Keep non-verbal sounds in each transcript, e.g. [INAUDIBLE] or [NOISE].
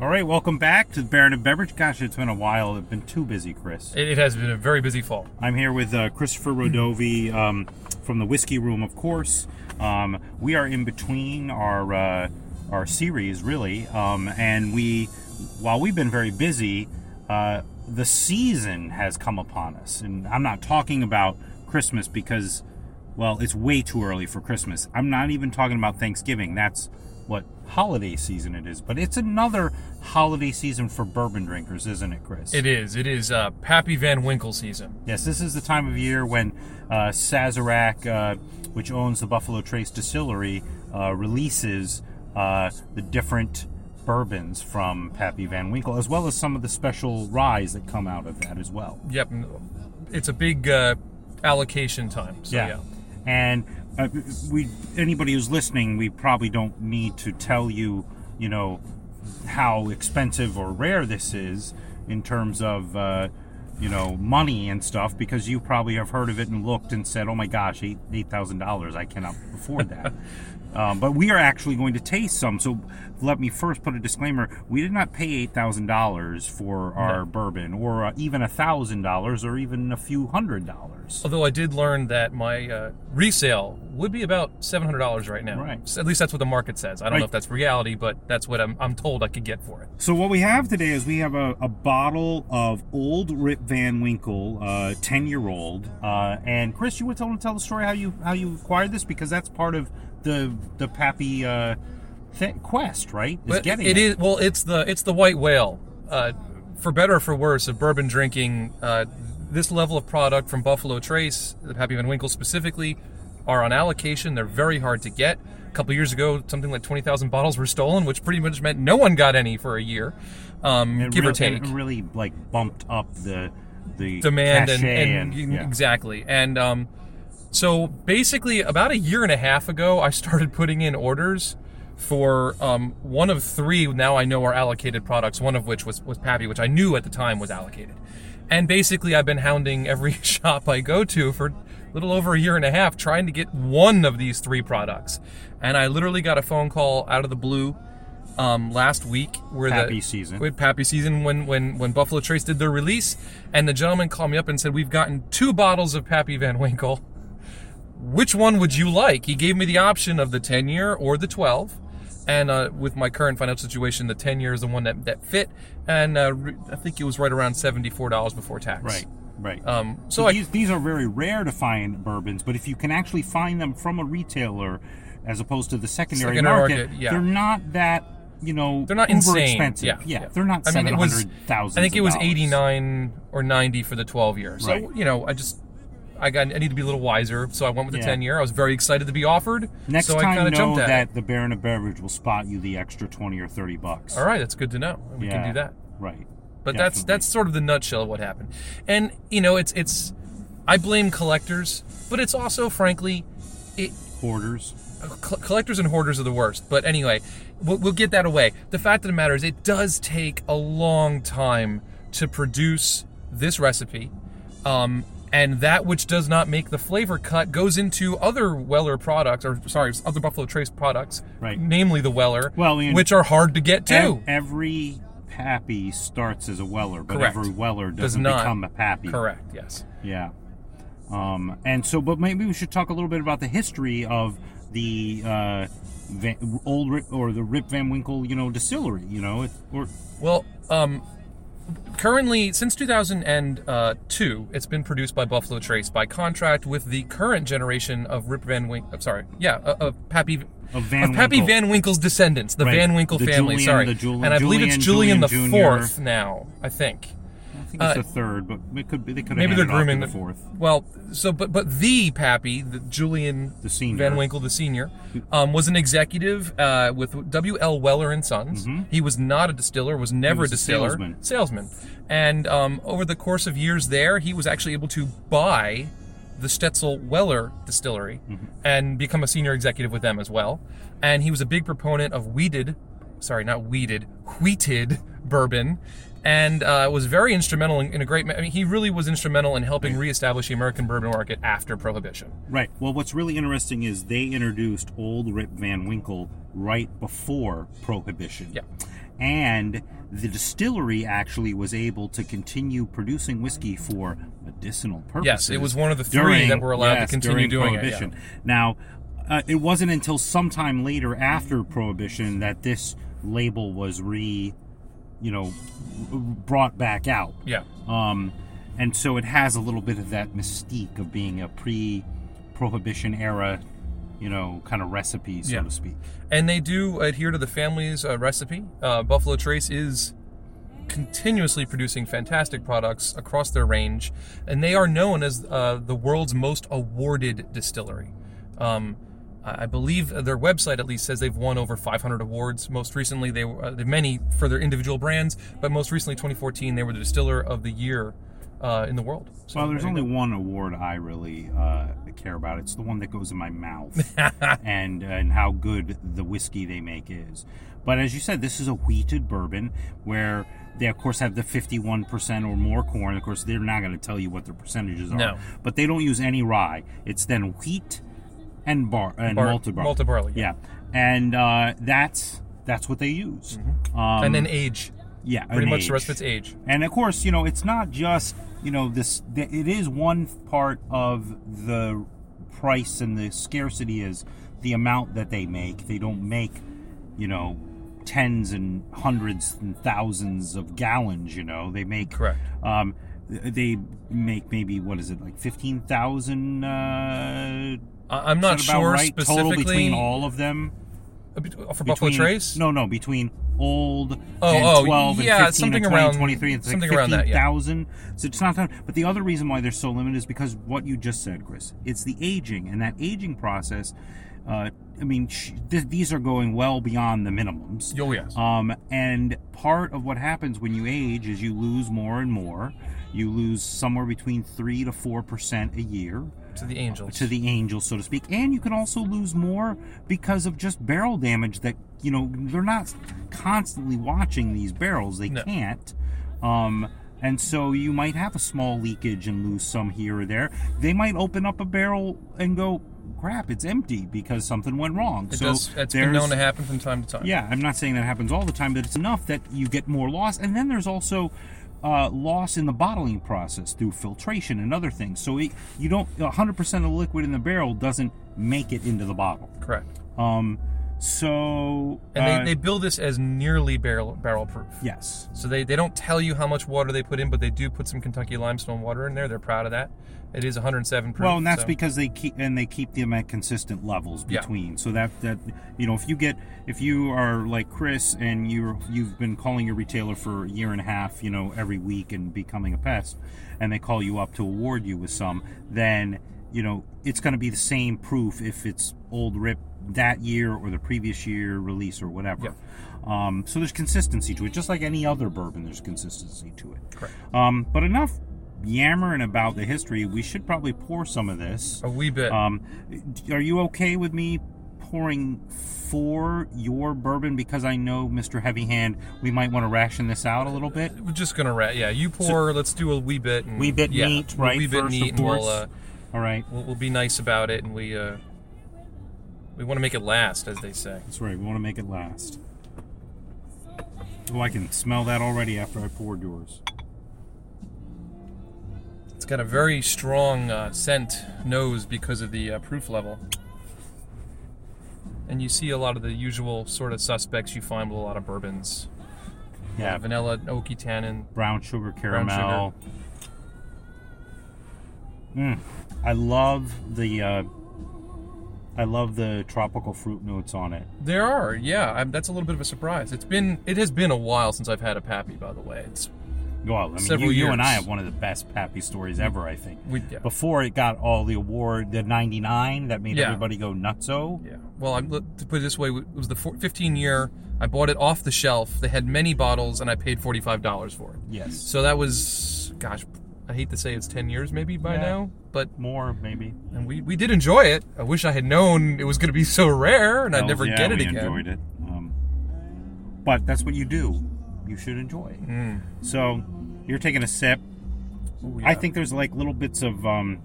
All right, welcome back to the Baron of Beverage. Gosh, it's been a while. It's been too busy, Chris. It, it has been a very busy fall. I'm here with uh, Christopher Rodovi um, from the Whiskey Room, of course. Um, we are in between our uh, our series, really, um, and we, while we've been very busy, uh, the season has come upon us, and I'm not talking about Christmas because, well, it's way too early for Christmas. I'm not even talking about Thanksgiving. That's what holiday season it is, but it's another holiday season for bourbon drinkers, isn't it, Chris? It is. It is uh, Pappy Van Winkle season. Yes, this is the time of year when uh, Sazerac, uh, which owns the Buffalo Trace Distillery, uh, releases uh, the different bourbons from Pappy Van Winkle, as well as some of the special ryes that come out of that as well. Yep. It's a big uh, allocation time. So, yeah. And uh, we anybody who's listening, we probably don't need to tell you, you know, how expensive or rare this is in terms of uh, you know money and stuff because you probably have heard of it and looked and said, "Oh my gosh, eight eight thousand dollars! I cannot afford that." [LAUGHS] um, but we are actually going to taste some. So let me first put a disclaimer: we did not pay eight thousand dollars for our No. bourbon, or uh, even a thousand dollars, or even a few hundred dollars. Although I did learn that my uh, resale would be about seven hundred dollars right now. Right. So at least that's what the market says. I don't Right. know if that's reality, but that's what I'm, I'm told I could get for it. So what we have today is we have a, a bottle of old Rip Van Winkle, uh, ten year old. Uh, and Chris, you want to tell, tell the story how you how you acquired this because that's part of the the Pappy uh, th- quest, right? Is But getting it is well. It's the it's the white whale. Uh, for better or for worse, of bourbon drinking, uh, this level of product from Buffalo Trace, the Pappy Van Winkle specifically, are on allocation. They're very hard to get. A couple years ago, something like twenty thousand bottles were stolen, which pretty much meant no one got any for a year, um, It give or take. It really like bumped up the the demand and, cachet and, yeah. exactly and um so basically about a year and a half ago i started putting in orders for um, one of three now i know are allocated products one of which was, was pappy which i knew at the time was allocated and basically i've been hounding every [LAUGHS] shop i go to for a little over a year and a half trying to get one of these three products and i literally got a phone call out of the blue um, last week where Pappy the season. with Pappy season when when when Buffalo Trace did their release, and the gentleman called me up and said, "We've gotten two bottles of Pappy Van Winkle. Which one would you like?" He gave me the option of the 10 year or the 12. And uh, with my current financial situation, the 10 year is the one that, that fit, and uh, re- I think it was right around $74 before tax. Right, right. Um, so So I, these these are very rare to find bourbons, but if you can actually find them from a retailer as opposed to the secondary, Secondary market, market, yeah. they're not that you know they're not insane. expensive. Yeah, yeah, they're not I mean, seven it was. hundred thousand. I think it was eighty nine or ninety for the twelve year. So Right. you know, I just I got I need to be a little wiser. So I went with the Yeah. ten year. I was very excited to be offered. Next so I time, know jumped at that it. the Baron of Beverage will spot you the extra twenty or thirty bucks. All right, that's good to know. We can do that. Right. But that's Definitely. that's sort of the nutshell of what happened. And you know, it's it's I blame collectors, but it's also frankly it hoarders. col- collectors and hoarders are the worst. But anyway, we'll, we'll get that away. The fact of the matter is, it does take a long time to produce this recipe. Um, and that which does not make the flavor cut goes into other Weller products, or sorry, other Buffalo Trace products, Right. namely the Weller, Well, and- which are hard to get to. every Pappy starts as a Weller, but Correct. every Weller Does doesn't not. become a Pappy. Correct. Yes. Yeah. Um, and so, but maybe we should talk a little bit about the history of the uh, Van, old Rip, or the Rip Van Winkle, you know, distillery. You know, it, or Well, um, currently since 2002, it's been produced by Buffalo Trace by contract with the current generation of Rip Van Winkle. I'm sorry, yeah, uh, of Pappy. Of Van of Pappy Winkle. Van Winkle's descendants, the Right. Van Winkle The family. Julian- sorry, and I believe it's Julian, Julian, the Jr.. fourth now. I think. I think it's Uh, a third, but it could be they could have Maybe they're handed off to grooming the fourth. Well, so but but the Pappy, the Julian The senior. Van Winkle, the senior, um, was an executive uh, with W. L. Weller and Sons. He was not a distiller, was never was a a distiller, salesman. salesman. And um, over the course of years there, he was actually able to buy the Stitzel Weller distillery Mm-hmm. and become a senior executive with them as well. And he was a big proponent of weeded, sorry, not weeded, wheated bourbon. And uh, was very instrumental in, in a great. I mean, he really was instrumental in helping reestablish the American bourbon market after Prohibition. Right. Well, what's really interesting is they introduced Old Rip Van Winkle right before Prohibition. Yeah. And the distillery actually was able to continue producing whiskey for medicinal purposes. Yes, it was one of the three that were allowed to continue during doing it, Prohibition. Now, uh, it wasn't until sometime later after Prohibition that this label was re, you know, brought back out. Yeah. Um, and so it has a little bit of that mystique of being a pre-prohibition era, you know, kind of recipe, so Yeah. to speak. and they do adhere to the family's uh, recipe. Uh, Buffalo Trace is continuously producing fantastic products across their range, and they are known as uh, the world's most awarded distillery. Um, I believe their website at least says they've won over 500 awards. Most recently, they were uh, many for their individual brands, but most recently, 2014, they were the distiller of the year uh, in the world. So Well, there's there only one award I really uh, care about. It's the one that goes in my mouth, [LAUGHS] and and how good the whiskey they make is. But as you said, this is a wheated bourbon where they of course have the 51% or more corn. Of course, they're not going to tell you what their percentages are. No. But they don't use any rye. It's then wheat and bar and Bar- malted barley. malted barley, Yeah, and uh, that's that's what they use. Um, and then age. yeah, Pretty much the rest of its age. And of course, you know, it's not just, you know, this, th- it is one part of the price and the scarcity is the amount that they make. They don't make, you know, tens and hundreds and thousands of gallons, you know, they make, Correct. um, they make maybe, what is it, like 15,000, uh, I- I'm not sure right? Total specifically between all of them? For Buffalo Between- Trace. No, no, between old Oh, and oh, 12 yeah, and 15 something and 20 around- 23. It's something like around that, yeah. 15,000. So it's not that. But the other reason why they're so limited is because what you just said, Chris. It's the aging. And that aging process, uh, I mean, sh- th- these are going well beyond the minimums. Oh yes. Um, and part of what happens when you age is you lose more and more. You lose somewhere between 3 to 4% a year to the Angels. to the angel, so to speak. And you can also lose more because of just barrel damage that, you know, they're not constantly watching these barrels. They No. can't. Um, and so you might have a small leakage and lose some here or there. They might open up a barrel and go, crap, it's empty because something went wrong. It so does, it's been known to happen from time to time. yeah, I'm not saying that happens all the time, but it's enough that you get more loss. And then there's also uh, loss in the bottling process through filtration and other things. So it, you don't 100% of the liquid in the barrel doesn't make it into the bottle. Correct. Um, so And uh, they, they build this as nearly barrel barrel proof. yes, So they, they don't tell you how much water they put in, but they do put some Kentucky limestone water in there. They're proud of that. It is 107 proof. well, and that's so- because they keep and they keep them at consistent levels Yeah. between. So that that you know, if you get if you are like Chris and you're you've been calling your retailer for a year and a half, you know, every week and becoming a pest, and they call you up to award you with some, then you know it's going to be the same proof if it's old rip that year or the previous year release or whatever. Um, so there's consistency to it, just like any other bourbon. There's consistency to it. Correct. Um, but enough yammering about the history. We should probably pour some of this. a wee bit. Um, are you okay with me pouring for your bourbon? Because I know, Mr. Heavy Hand, we might want to ration this out a little bit. We're just gonna rat. Yeah, you pour. let's do a wee bit. And, Wee bit yeah, neat, right, Wee bit neat, and we'll, uh, All right. we'll we'll be nice about it, and we uh, we want to make it last, as they say. That's right. We want to make it last. Oh, I can smell that already after I poured yours. It's got a very strong uh, scent nose because of the uh, proof level. And you see a lot of the usual sort of suspects you find with a lot of bourbons. Yeah. vanilla, oaky tannin. Brown sugar Brown caramel. Mm. I love the. Uh, I love the tropical fruit notes on it. There are, yeah. I'm, that's a little bit of a surprise. It's been, it has been a while since I've had a pappy, by the way. It's Well, I mean, Several you, you and I have one of the best Pappy stories ever, I think. we, yeah. Before it got all the award, the 99 that made Yeah. everybody go nutso. Yeah. Well, I'm, to put it this way, it was the 15 year. I bought it off the shelf. They had many bottles, and I paid $45 for it. Yes. So that was, gosh, I hate to say it's 10 years maybe by Yeah. now, but More, maybe. and we, we did enjoy it. I wish I had known it was going to be so rare and I'd never yeah, get it we again. enjoyed it. Um, but that's what you do. you should enjoy. Mm. So you're taking a sip. Ooh, I think there's like little bits of um,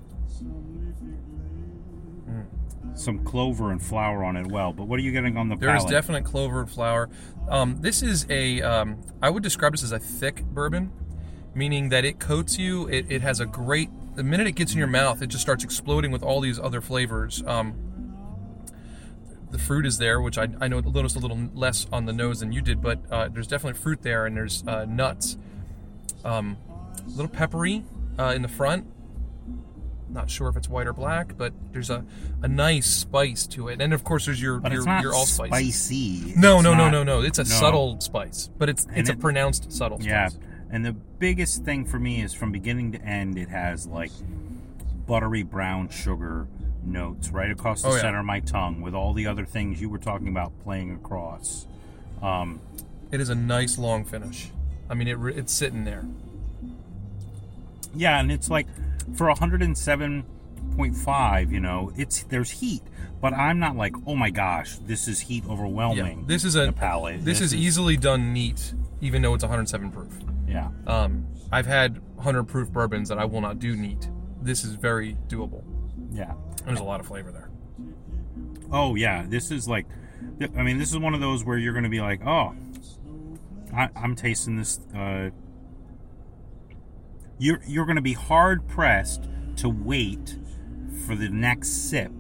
some clover and flour on it. Well, but what are you getting on the There is palate? definite clover and flour. Um, this is a, um, I would describe this as a thick bourbon, meaning that it coats you. It, it has a great, the minute it gets in your mouth, it just starts exploding with all these other flavors. Um, the fruit is there, which I, I know noticed a little less on the nose than you did, but uh, there's definitely fruit there, and there's uh, nuts. Um, a little peppery uh, in the front. Not sure if it's white or black, but there's a, a nice spice to it, and of course there's your but your, it's not your allspice. spicy. No, It's no, no, not- no, no. It's a no. subtle spice, but it's it's a pronounced subtle spice. And the biggest thing for me is from beginning to end, it has like buttery brown sugar notes right across the Oh, yeah. center of my tongue, with all the other things you were talking about playing across. Um, It is a nice long finish. I mean, it it's sitting there. yeah, and it's like for 107.5, you know, it's there's heat, but I'm not like, oh my gosh, this is heat overwhelming. Yeah, this is a palate. This, is, easily done neat, even though it's 107 proof. Yeah, Um, I've had 100 proof bourbons that I will not do neat. This is very doable. yeah. There's a lot of flavor there. Oh yeah, this is like, I mean, this is one of those where you're going to be like, oh, I, I'm tasting this. Uh, you're you're going to be hard pressed to wait for the next sip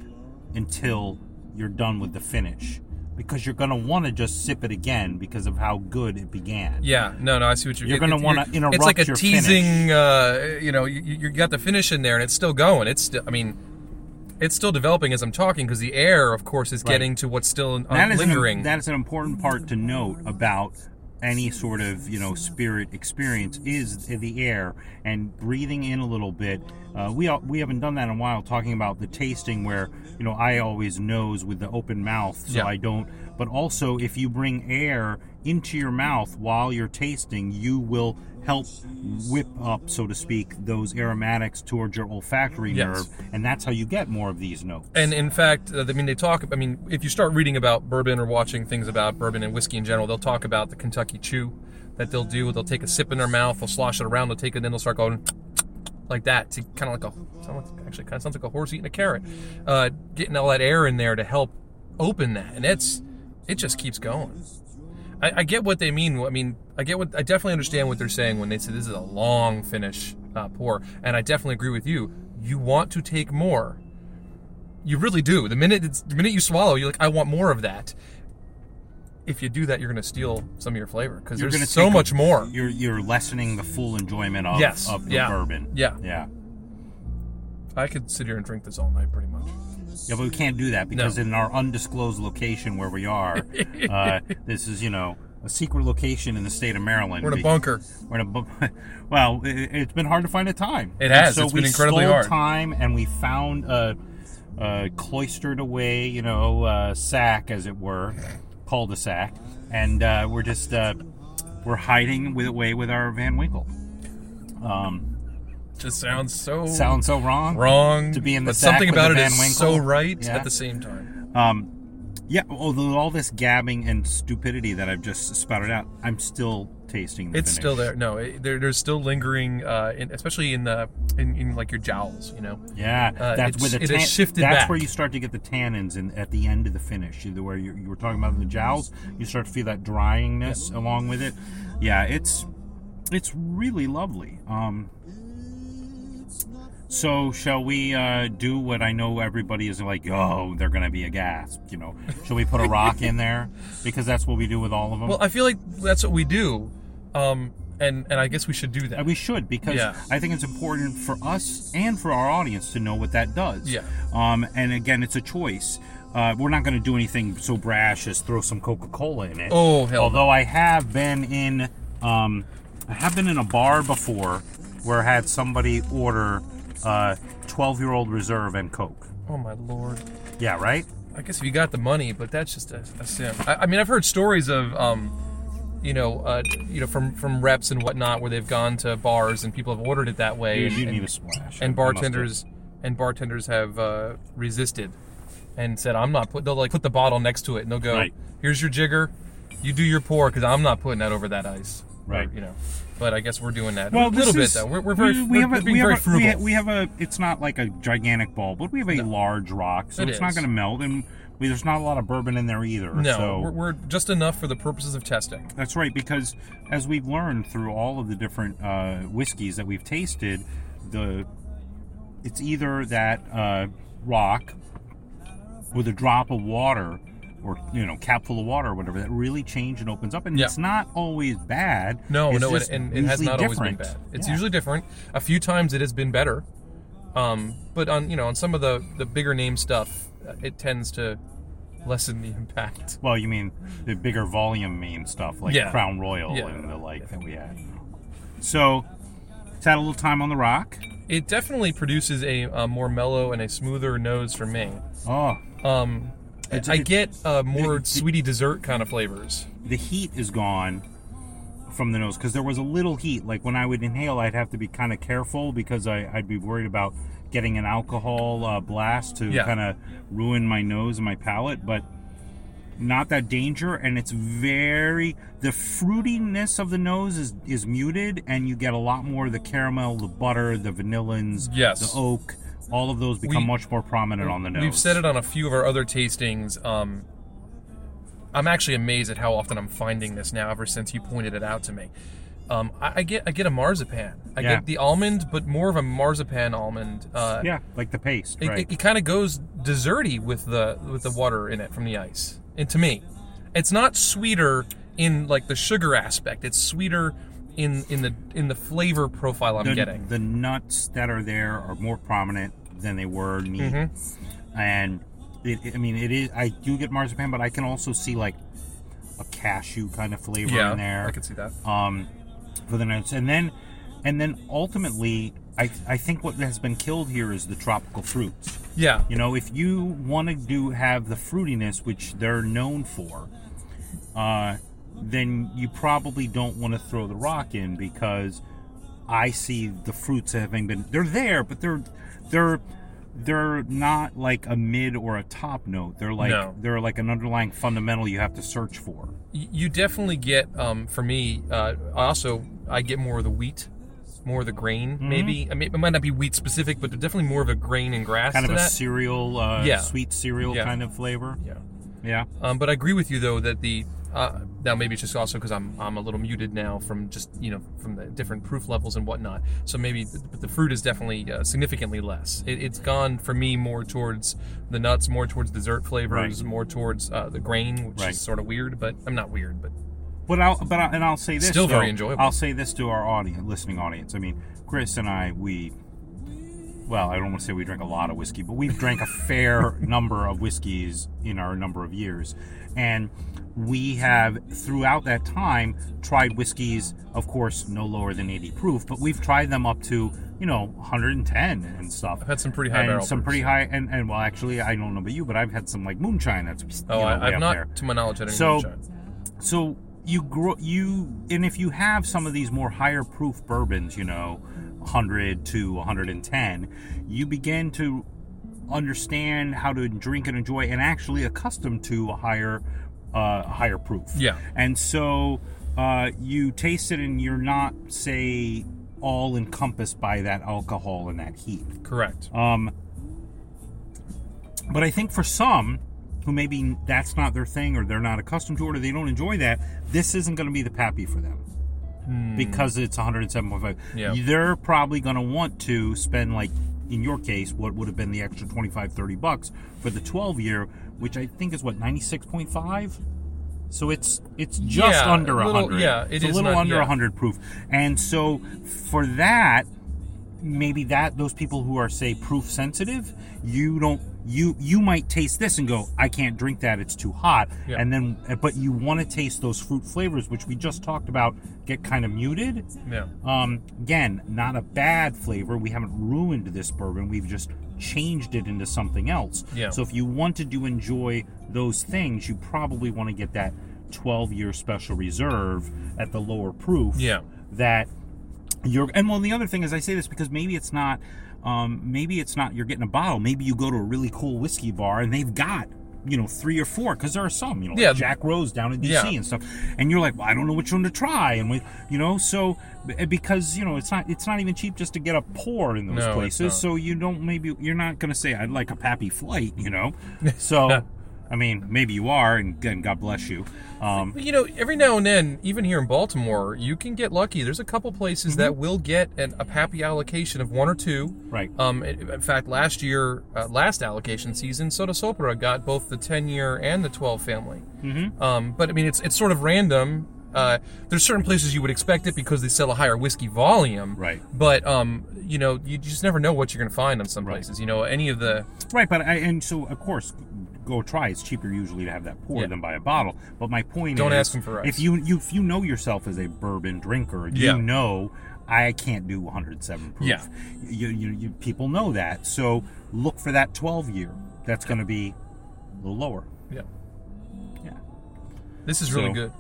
until you're done with the finish because you're going to want to just sip it again because of how good it began. Yeah, no, no, I see what you're. You're gonna wanna you're- interrupt It's like a teasing. Uh, you know, you, you got the finish in there, and it's still going. It's still. I mean, it's still developing as I'm talking because the air, of course, is Right. getting to what's still That is lingering. An, that is an important part to note about any sort of you know spirit experience is the air and breathing in a little bit. Uh, we al- we haven't done that in a while. Talking about the tasting, where you know I always nose with the open mouth, so Yeah. I don't. But also, if you bring air into your mouth while you're tasting, you will help whip up, so to speak, those aromatics towards your olfactory Yes. nerve, and that's how you get more of these notes. And in fact, uh, I mean, they talk. I mean, if you start reading about bourbon or watching things about bourbon and whiskey in general, they'll talk about the Kentucky Chew that they'll do. They'll take a sip in their mouth, they'll slosh it around, they'll take it, and then they'll start going like that to kind of like a like, actually kind of sounds like a horse eating a carrot, uh, getting all that air in there to help open that, and it's it just keeps going. I, I get what they mean. I mean, I get what I definitely understand what they're saying when they say this is a long finish uh, pour, and I definitely agree with you. You want to take more. You really do. The minute it's, the minute you swallow, you're like, I want more of that. If you do that, you're going to steal some of your flavor because there's gonna so a- much more. You're you're lessening the full enjoyment of, Yes, of the yeah, bourbon. yeah. Yeah. I could sit here and drink this all night, pretty much. Yeah, but we can't do that because No. in our undisclosed location where we are, [LAUGHS] uh, this is, you know, a secret location in the state of Maryland. We're in a bunker. We're in a bu- [LAUGHS] well, it, it's been hard to find a time. It has. So It's we been incredibly stole hard. time and we found a, a cloistered away, you know, uh, sack, as it were, cul-de-sac, and uh, we're just uh, we're hiding with away with our Van Winkle. Um, Just sounds so sounds so wrong. wrong To be in the but something about it is Winkle. so right Yeah. at the same time. Um, yeah, although all this gabbing and stupidity that I've just spouted out, I'm still tasting. The It's finish. still there. No, it, there, there's still lingering, uh, in, especially in the in, in like your jowls. You know, Yeah, Uh, that's where the it tan- shifted That's back. where you start to get the tannins in at the end of the finish. Either where you, you were talking about in the jowls, you start to feel that dryingness along with it. Yeah, it's it's really lovely. Um, so shall we uh, do what I know everybody is like? Oh, they're gonna be a gasp. You know, shall we put a rock in there because that's what we do with all of them. well, I feel like that's what we do, um, and and I guess we should do that. we should because Yeah. I think it's important for us and for our audience to know what that does. Yeah. Um, and again, it's a choice. Uh, we're not going to do anything so brash as throw some Coca Cola in it. Oh, hell no. Although I have been in, um, I have been in a bar before where I had somebody order uh, twelve-year-old reserve and Coke. Oh my lord. Yeah, right. I guess if you got the money, but that's just a, a sin. I, I mean, I've heard stories of, um, you know, uh, you know, from from reps and whatnot, where they've gone to bars and people have ordered it that way, Dude, and, you and, need a splash. and bartenders and bartenders have uh, resisted and said, "I'm not put." They'll like put the bottle next to it, and they'll go, Right. "Here's your jigger, you do your pour, because I'm not putting that over that ice." right. Or, you know, but I guess we're doing that Well, a little this bit though. We're, we're very we, we have a, we have very a, frugal. we, ha- we have a. It's not like a gigantic ball, but we have a large rock, so It it's not going to melt, and we, there's not a lot of bourbon in there either. no, so we're, we're just enough for the purposes of testing. That's right, because as we've learned through all of the different uh, whiskeys that we've tasted, the it's either that uh, rock with a drop of water, or you know, cap full of water, or whatever, that really change and opens up, and Yeah. it's not always bad. No, It's no, just and, it has not always been bad. It's Yeah. usually different. A few times it has been better, um, but on you know on some of the the bigger name stuff, uh, it tends to lessen the impact. Well, you mean the bigger volume mean stuff like Yeah. Crown Royal and the like that we had. So it's had a little time on the rock. It definitely produces a, a more mellow and a smoother nose for me. Oh, Um, It's- I get uh, more it- sweetie dessert kind of flavors. the heat is gone from the nose because there was a little heat. Like when I would inhale, I'd have to be kind of careful because I, I'd be worried about getting an alcohol uh, blast to Yeah. kind of ruin my nose and my palate. But not that danger, and it's very the fruitiness of the nose is is muted, and you get a lot more of the caramel, the butter, the vanillins, Yes. the oak. All of those become We- much more prominent on the nose. We've said it on a few of our other tastings. Um, I'm actually amazed at how often I'm finding this now. Ever since you pointed it out to me, um, I, I get I get a marzipan. I Yeah. get the almond, but more of a marzipan almond. Uh, Yeah, like the paste, It, right? it, kind of goes desserty with the with the water in it from the ice. And to me, it's not sweeter in like the sugar aspect. It's sweeter in in the in the flavor profile I'm the, getting. the nuts that are there are more prominent than they were neat Mm-hmm. and it, I mean it is I do get marzipan but I can also see like a cashew kind of flavor yeah, in there I can see that. um for the nuts and then and then ultimately I I think what has been killed here is the tropical fruits Yeah, you know, if you want to do have the fruitiness, which they're known for, uh, then you probably don't want to throw the rock in because I see the fruits having been they're there, but they're they're they're not like a mid or a top note. They're like No. they're like an underlying fundamental you have to search for. You definitely get um, for me. Uh, also I get more of the wheat, more of the grain. Mm-hmm. Maybe I mean it might not be wheat specific, but definitely more of a grain and grass. Kind of a that. cereal, uh, Yeah. sweet cereal Yeah. kind of flavor. yeah. Yeah. Um, but I agree with you though that the uh, now maybe it's just also because I'm I'm a little muted now from just you know from the different proof levels and whatnot. So maybe the, the fruit is definitely uh, significantly less. It, it's gone for me more towards the nuts, more towards dessert flavors, Right. more towards uh, the grain, which Right. is sort of weird. But I'm not weird, but But I'll but I, and I'll say this Still very enjoyable. I'll say this to our audience, listening audience. I mean, Chris and I, we well, I don't want to say we drink a lot of whiskey, but we've drank a fair [LAUGHS] number of whiskeys in our number of years, and we have throughout that time tried whiskeys, of course, no lower than 80 proof, but we've tried them up to you know 110 and stuff. I've had some pretty high and barrel some proofs. pretty high, and, and well, actually, I don't know about you, but I've had some like moonshine that's Oh, you know, I, up not, there. to my knowledge, had any So- moonshine. So you grow you, and if you have some of these more higher proof bourbons, you know, 100 to 110, you begin to understand how to drink and enjoy, and actually accustomed to a higher, uh, higher proof. Yeah. And so uh, you taste it, and you're not say all encompassed by that alcohol and that heat. Correct. Um, but I think for some who maybe that's not their thing or they're not accustomed to it or they don't enjoy that, this isn't going to be the pappy for them. Hmm. Because it's 107.5. Yeah. They're probably going to want to spend, like, in your case, what would have been the extra 25, 30 bucks for the 12 year, which I think is what, 96.5? So it's it's just Yeah, under a 100. yeah, it it's a little not- under yeah. 100 proof. And so for that, maybe that those people who are say proof sensitive you don't you you might taste this and go i can't drink that it's too hot Yeah. and then but you want to taste those fruit flavors which we just talked about get kind of muted Yeah. um again not a bad flavor we haven't ruined this bourbon we've just changed it into something else Yeah. so if you wanted to enjoy those things you probably want to get that 12 year special reserve at the lower proof Yeah. that you're and well the other thing is i say this because maybe it's not um, maybe it's not you're getting a bottle maybe you go to a really cool whiskey bar and they've got you know three or four because there are some you know Yeah. like Jack Rose down in DC Yeah. and stuff, and you're like, well, I don't know which one to try, and we you know so because you know it's not it's not even cheap just to get a pour in those No, places, so you don't maybe you're not gonna say I'd like a Pappy flight, you know, [LAUGHS] so. I mean, maybe you are, and, and God bless you. Um, you know, every now and then, even here in Baltimore, you can get lucky. There's a couple places Mm-hmm. that will get an, a Pappy allocation of one or two. right. Um, in in fact, last year, uh, last allocation season, Sotto Sopra got both the 10 year and the 12 family. Mm-hmm. Um, but I mean, it's it's sort of random. Uh, there's certain places you would expect it because they sell a higher whiskey volume. Right. But um, you know, you just never know what you're going to find on some Right. places. You know, any of the Right, but I, and so of course, go try. It's cheaper usually to have that pour Yeah. than buy a bottle. But my point Don't is, ask 'em for ice. If you you if you know yourself as a bourbon drinker, you Yeah. know I can't do 107 proof. Yeah. You, you, you people know that. So look for that 12 year. That's going to be a little lower. yeah. Yeah. This is really good.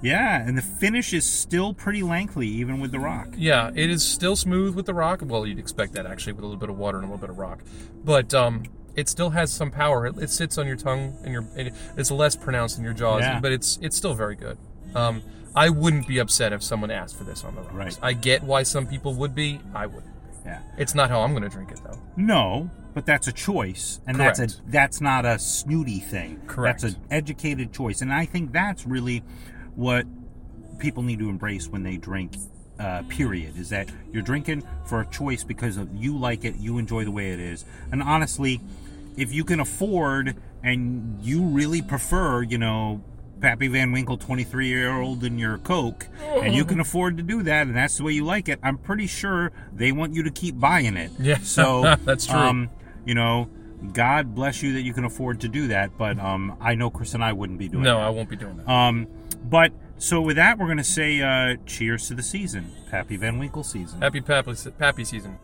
Yeah, and the finish is still pretty lengthy, even with the rock. Yeah, it is still smooth with the rock. Well, you'd expect that actually with a little bit of water and a little bit of rock, but um, it still has some power. It, it sits on your tongue and your. It, it's less pronounced in your jaws, Yeah. but it's it's still very good. Um, I wouldn't be upset if someone asked for this on the rocks. Right. I get why some people would be. I wouldn't. Yeah. It's not how I'm going to drink it though. No, but that's a choice, and that's a that's not a snooty thing. Correct. That's an educated choice, and I think that's really what people need to embrace when they drink. Uh, period is that you're drinking for a choice because of you like it, you enjoy the way it is, and honestly, if you can afford and you really prefer, you know. Pappy Van Winkle, 23 year old, in your Coke, and you can [LAUGHS] afford to do that, and that's the way you like it. I'm pretty sure they want you to keep buying it. Yeah, [LAUGHS] So that's true. Um, you know, God bless you that you can afford to do that, but um, I know Chris and I wouldn't be doing No, that. No, I won't be doing that. Um, but so with that, we're gonna say uh, cheers to the season, Pappy Van Winkle season. Happy Pappy, Pappy season.